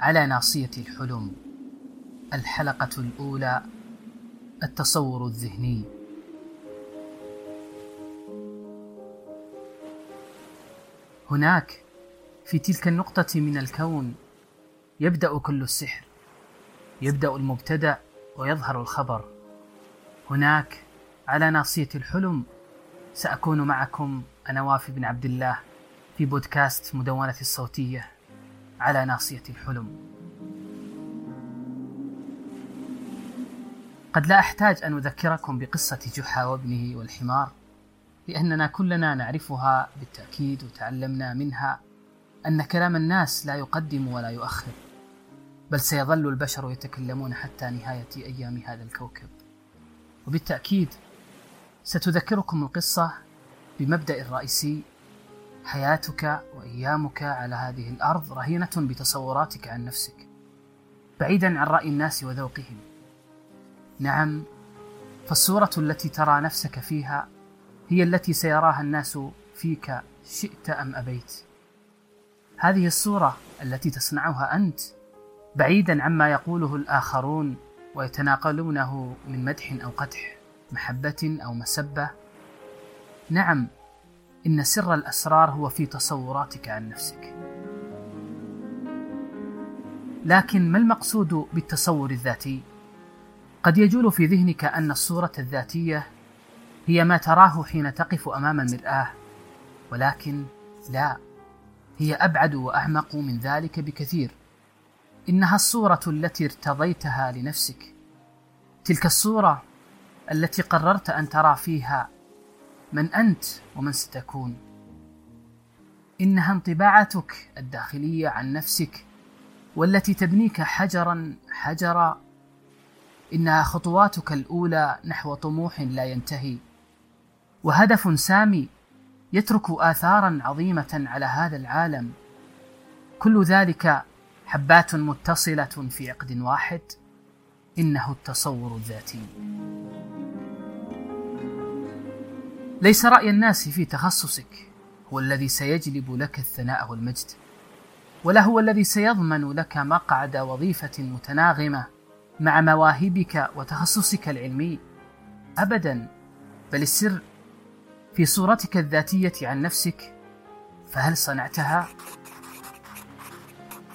على ناصية الحلم. الحلقة الأولى التصور الذهني. هناك في تلك النقطة من الكون يبدأ كل السحر. يبدأ المبتدأ ويظهر الخبر. هناك على ناصية الحلم سأكون معكم أنا وافي بن عبد الله في بودكاست مدونة الصوتية. على ناصية الحلم. قد لا أحتاج أن أذكركم بقصة جحا وابنه والحمار لأننا كلنا نعرفها بالتأكيد وتعلمنا منها أن كلام الناس لا يقدم ولا يؤخر بل سيظل البشر يتكلمون حتى نهاية أيام هذا الكوكب. وبالتأكيد ستذكركم القصة بمبدأ الرئيسي حياتك وأيامك على هذه الأرض رهينة بتصوراتك عن نفسك بعيدا عن رأي الناس وذوقهم. نعم فالصورة التي ترى نفسك فيها هي التي سيراها الناس فيك شئت أم أبيت. هذه الصورة التي تصنعها أنت بعيدا عما يقوله الآخرون ويتناقلونه من مدح أو قدح محبة أو مسبة. نعم إن سر الأسرار هو في تصوراتك عن نفسك. لكن ما المقصود بالتصور الذاتي؟ قد يجول في ذهنك أن الصورة الذاتية هي ما تراه حين تقف أمام المرآة ولكن لا هي أبعد وأعمق من ذلك بكثير. إنها الصورة التي ارتضيتها لنفسك. تلك الصورة التي قررت أن ترى فيها من أنت ومن ستكون. إنها انطباعاتك الداخلية عن نفسك والتي تبنيك حجرا حجرا. إنها خطواتك الأولى نحو طموح لا ينتهي. وهدف سامي يترك آثارا عظيمة على هذا العالم. كل ذلك حبات متصلة في عقد واحد. إنه التصور الذاتي. ليس رأي الناس في تخصصك. هو الذي سيجلب لك الثناء والمجد. ولا هو الذي سيضمن لك مقعد وظيفة متناغمة مع مواهبك وتخصصك العلمي. أبدا. بل السر في صورتك الذاتية عن نفسك. فهل صنعتها؟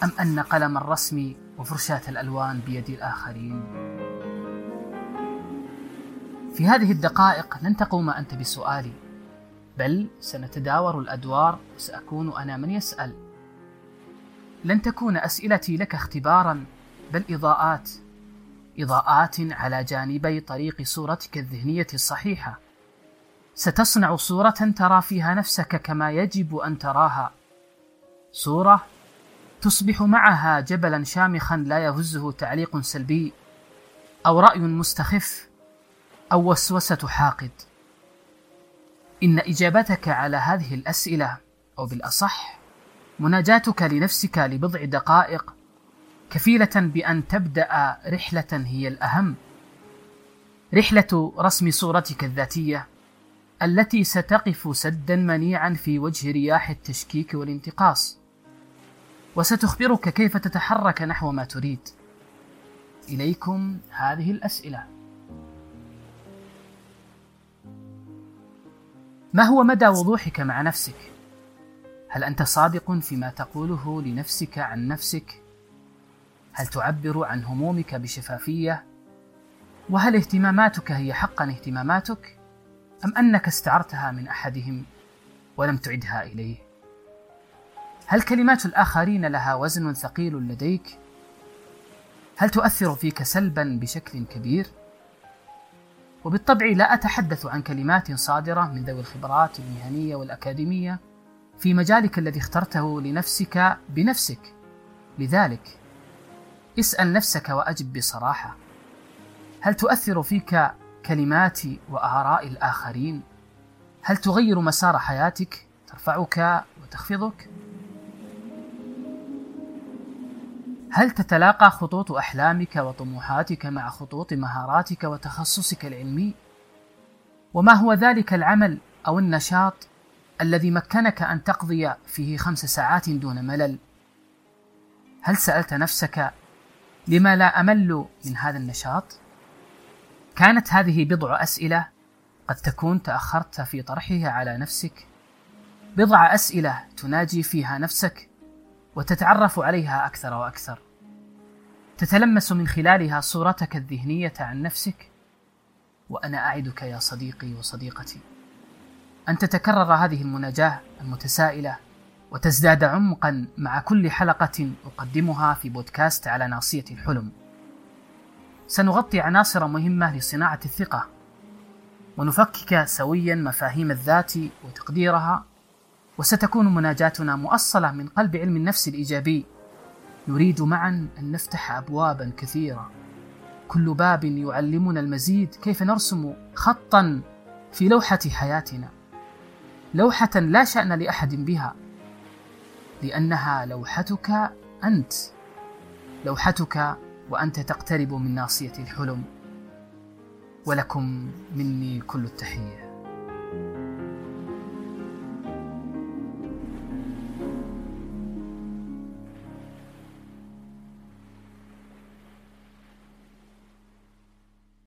أم أن قلم الرسم وفرشاة الألوان بيد الآخرين؟ في هذه الدقائق لن تقوم أنت بسؤالي بل سنتداور الأدوار وسأكون أنا من يسأل. لن تكون أسئلتي لك اختبارا بل إضاءات إضاءات على جانبي طريق صورتك الذهنية الصحيحة. ستصنع صورة ترى فيها نفسك كما يجب أن تراها. صورة تصبح معها جبلا شامخا لا يهزه تعليق سلبي أو رأي مستخف أو وسوسة حاقد. إن إجابتك على هذه الأسئلة أو بالأصح مناجاتك لنفسك لبضع دقائق كفيلة بأن تبدأ رحلة هي الأهم. رحلة رسم صورتك الذاتية التي ستقف سدا منيعا في وجه رياح التشكيك والانتقاص. وستخبرك كيف تتحرك نحو ما تريد. إليكم هذه الأسئلة. ما هو مدى وضوحك مع نفسك؟ هل أنت صادق فيما تقوله لنفسك عن نفسك؟ هل تعبر عن همومك بشفافية؟ وهل اهتماماتك هي حقا اهتماماتك؟ أم أنك استعرتها من أحدهم ولم تعدها إليه؟ هل كلمات الآخرين لها وزن ثقيل لديك؟ هل تؤثر فيك سلبا بشكل كبير؟ وبالطبع لا أتحدث عن كلمات صادرة من ذوي الخبرات المهنية والأكاديمية في مجالك الذي اخترته لنفسك بنفسك لذلك اسأل نفسك وأجب بصراحة هل تؤثر فيك كلمات وآراء الآخرين؟ هل تغير مسار حياتك؟ ترفعك وتخفضك؟ هل تتلاقى خطوط أحلامك وطموحاتك مع خطوط مهاراتك وتخصصك العلمي؟ وما هو ذلك العمل أو النشاط الذي مكنك أن تقضي فيه خمس ساعات دون ملل؟ هل سألت نفسك لما لا أمل من هذا النشاط؟ كانت هذه بضع أسئلة قد تكون تأخرت في طرحها على نفسك؟ بضع أسئلة تناجي فيها نفسك؟ وتتعرف عليها أكثر وأكثر. تتلمس من خلالها صورتك الذهنية عن نفسك. وأنا أعدك يا صديقي وصديقتي. أن تتكرر هذه المناجاة المتسائلة وتزداد عمقا مع كل حلقة أقدمها في بودكاست على ناصية الحلم. سنغطي عناصر مهمة لصناعة الثقة، ونفكك سويا مفاهيم الذات وتقديرها، وستكون مناجاتنا مؤصلة من قلب علم النفس الإيجابي. نريد معا أن نفتح أبوابا كثيرة، كل باب يعلمنا المزيد كيف نرسم خطا في لوحة حياتنا. لوحة لا شأن لأحد بها. لأنها لوحتك أنت. لوحتك وأنت تقترب من ناصية الحلم. ولكم مني كل التحية.